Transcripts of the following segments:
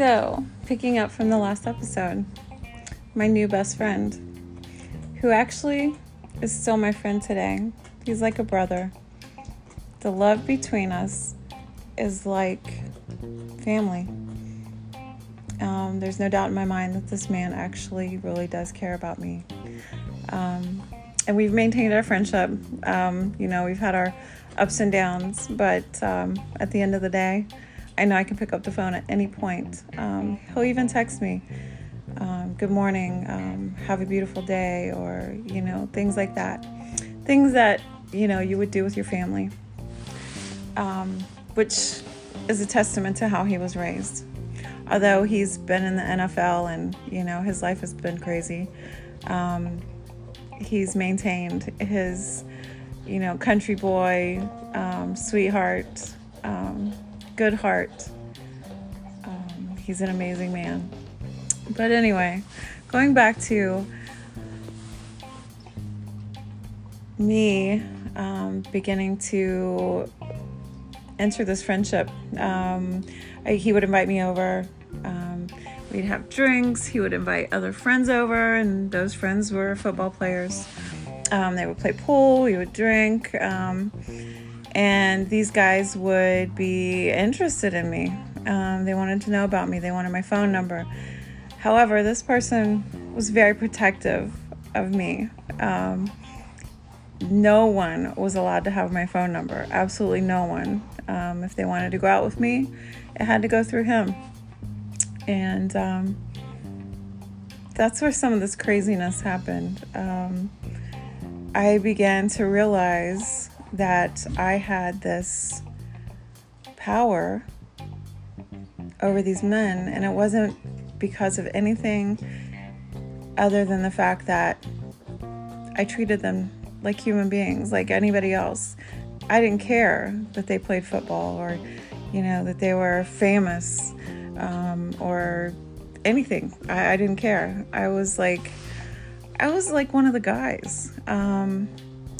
So, picking up from the last episode, my new best friend, who actually is still my friend today. He's like a brother. The love between us is like family. Um, there's no doubt in my mind that this man actually really does care about me. Um, and we've maintained our friendship. Um, you know, we've had our ups and downs, but um, at the end of the day, I know I can pick up the phone at any point. Um, he'll even text me, um, good morning, um, have a beautiful day, or, you know, things like that. Things that, you know, you would do with your family, um, which is a testament to how he was raised. Although he's been in the NFL and, you know, his life has been crazy, um, he's maintained his, you know, country boy, um, sweetheart, good heart. Um, he's an amazing man. But anyway, going back to me um, beginning to enter this friendship, um, I, he would invite me over. We'd have drinks. He would invite other friends over, and those friends were football players. Um, they would play pool. We would drink um, and these guys would be interested in me. Um, they wanted to know about me, they wanted my phone number. However, this person was very protective of me. Um, no one was allowed to have my phone number, absolutely no one. Um, if they wanted to go out with me, it had to go through him. And um, that's where some of this craziness happened. Um, I began to realize that I had this power over these men, and it wasn't because of anything other than the fact that I treated them like human beings, like anybody else. I didn't care that they played football or, you know, that they were famous um, or anything. I, I, didn't care. I was like, I was like one of the guys. Um,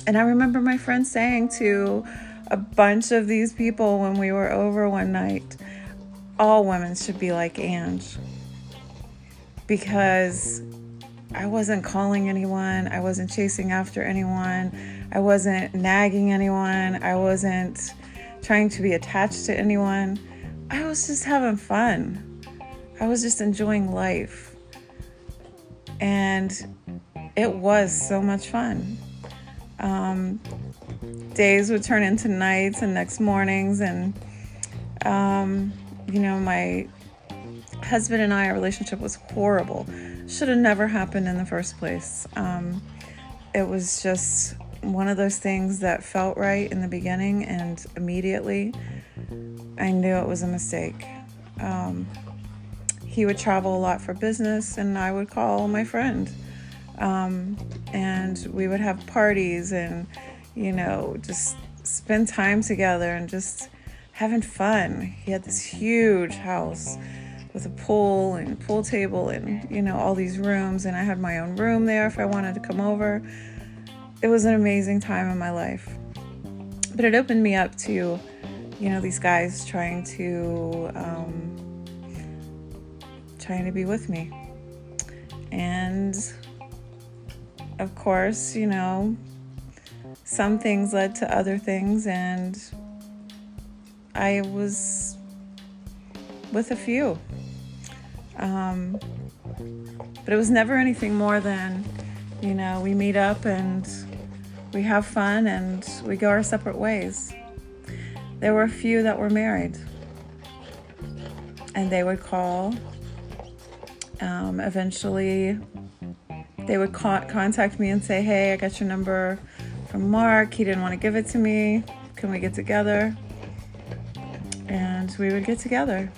and I remember my friend saying to a bunch of these people when we were over one night, all women should be like Ange. Because I wasn't calling anyone, I wasn't chasing after anyone, I wasn't nagging anyone, I wasn't trying to be attached to anyone. I was just having fun. I was just enjoying life. And it was so much fun um, days would turn into nights and next mornings and um, you know my husband and i our relationship was horrible should have never happened in the first place um, it was just one of those things that felt right in the beginning and immediately i knew it was a mistake um, he would travel a lot for business and i would call my friend um, and we would have parties and, you know, just spend time together and just having fun. He had this huge house with a pool and pool table and, you know, all these rooms. And I had my own room there if I wanted to come over. It was an amazing time in my life. But it opened me up to, you know, these guys trying to, um, trying to be with me. And of course, you know, some things led to other things, and I was with a few. Um, but it was never anything more than, you know, we meet up and we have fun and we go our separate ways. There were a few that were married, and they would call. Um, eventually, they would co- contact me and say, Hey, I got your number from Mark. He didn't want to give it to me. Can we get together? And we would get together.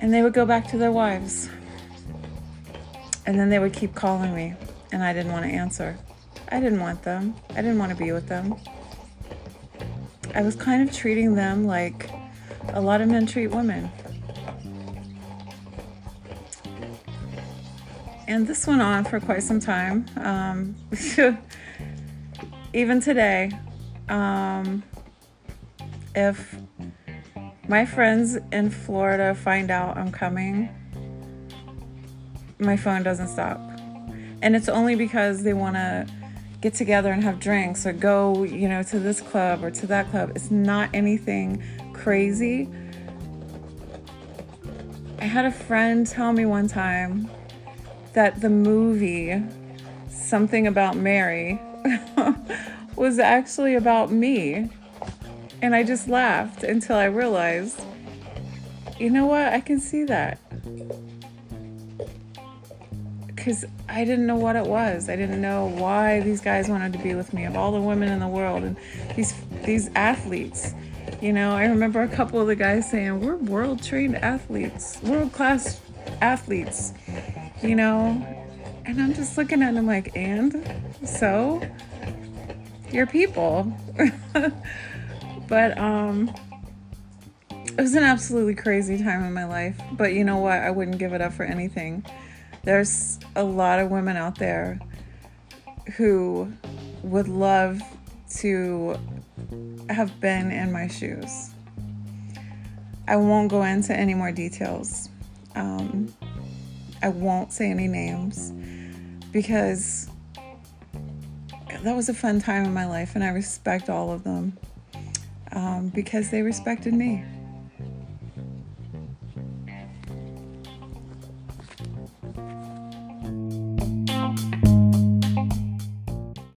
And they would go back to their wives. And then they would keep calling me, and I didn't want to answer. I didn't want them. I didn't want to be with them. I was kind of treating them like a lot of men treat women. And this went on for quite some time. Um, even today, um, if my friends in Florida find out I'm coming, my phone doesn't stop. And it's only because they want to get together and have drinks or go, you know, to this club or to that club. It's not anything crazy. I had a friend tell me one time that the movie Something About Mary was actually about me. And I just laughed until I realized, you know what? I can see that. Because I didn't know what it was. I didn't know why these guys wanted to be with me, of all the women in the world, and these these athletes. You know, I remember a couple of the guys saying, "We're world trained athletes, world class athletes." You know, and I'm just looking at them like, and so you're people. but um it was an absolutely crazy time in my life. But you know what? I wouldn't give it up for anything. There's a lot of women out there who would love to have been in my shoes. I won't go into any more details. Um, I won't say any names because that was a fun time in my life, and I respect all of them um, because they respected me.